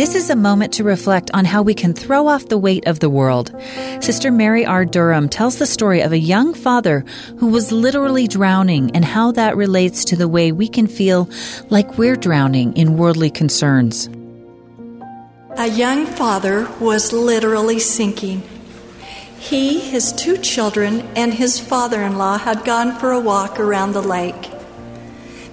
This is a moment to reflect on how we can throw off the weight of the world. Sister Mary R. Durham tells the story of a young father who was literally drowning and how that relates to the way we can feel like we're drowning in worldly concerns. A young father was literally sinking. He, his two children, and his father in law had gone for a walk around the lake.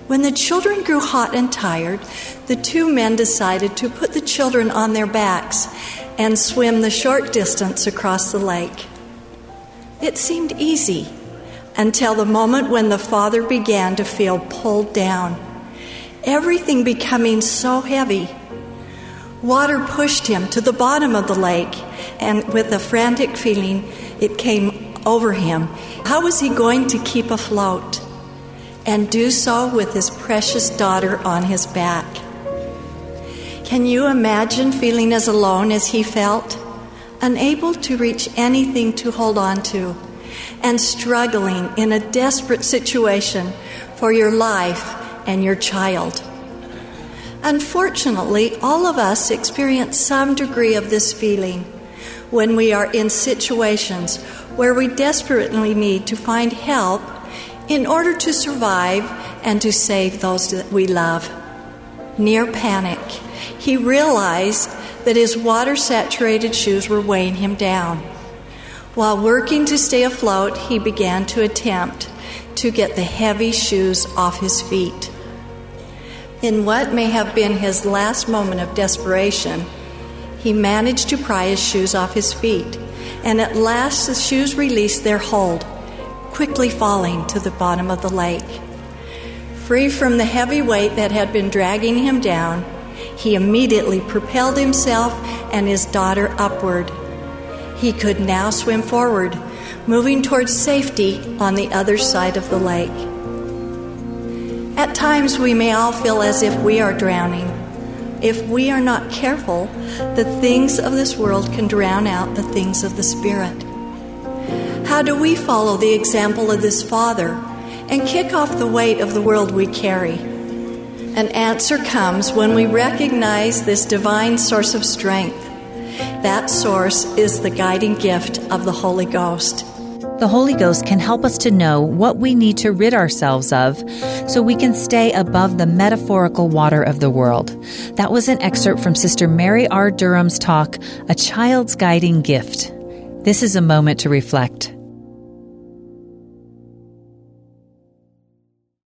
When the children grew hot and tired, the two men decided to put the children on their backs and swim the short distance across the lake. It seemed easy until the moment when the father began to feel pulled down, everything becoming so heavy. Water pushed him to the bottom of the lake, and with a frantic feeling, it came over him. How was he going to keep afloat? And do so with his precious daughter on his back. Can you imagine feeling as alone as he felt? Unable to reach anything to hold on to, and struggling in a desperate situation for your life and your child. Unfortunately, all of us experience some degree of this feeling when we are in situations where we desperately need to find help in order to survive and to save those that we love. Near panic, he realized that his water saturated shoes were weighing him down. While working to stay afloat, he began to attempt to get the heavy shoes off his feet. In what may have been his last moment of desperation, he managed to pry his shoes off his feet, and at last the shoes released their hold quickly falling to the bottom of the lake. Free from the heavy weight that had been dragging him down, he immediately propelled himself and his daughter upward. He could now swim forward, moving towards safety on the other side of the lake. At times, we may all feel as if we are drowning. If we are not careful, the things of this world can drown out the things of the Spirit. How do we follow the example of this Father and kick off the weight of the world we carry? An answer comes when we recognize this divine source of strength. That source is the guiding gift of the Holy Ghost. The Holy Ghost can help us to know what we need to rid ourselves of so we can stay above the metaphorical water of the world. That was an excerpt from Sister Mary R. Durham's talk, A Child's Guiding Gift. This is a moment to reflect.